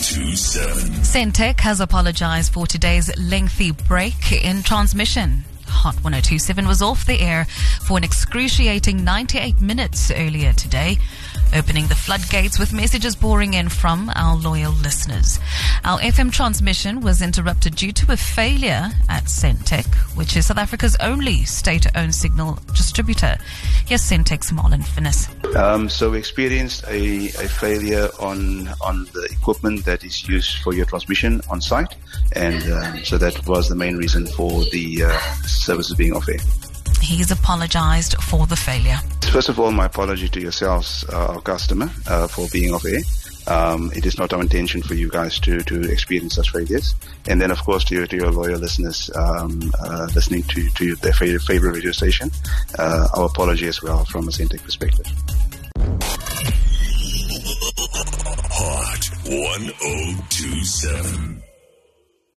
1027. Sentech has apologized for today's lengthy break in transmission. Hot 1027 was off the air for an excruciating 98 minutes earlier today, opening the floodgates with messages pouring in from our loyal listeners. Our FM transmission was interrupted due to a failure at Sentech, which is South Africa's only state-owned signal distributor. Here's Sentech's Marlon Finnis. Um, so we experienced a, a failure on on the equipment that is used for your transmission on site, and um, so that was the main reason for the uh, services being off air. He's apologized for the failure. First of all, my apology to yourselves, uh, our customer, uh, for being off air. Um, it is not our intention for you guys to, to experience such failures. And then, of course, to your, to your loyal listeners um, uh, listening to, to their favorite, favorite radio station, uh, our apology as well from a Sentech perspective. Hot 1027.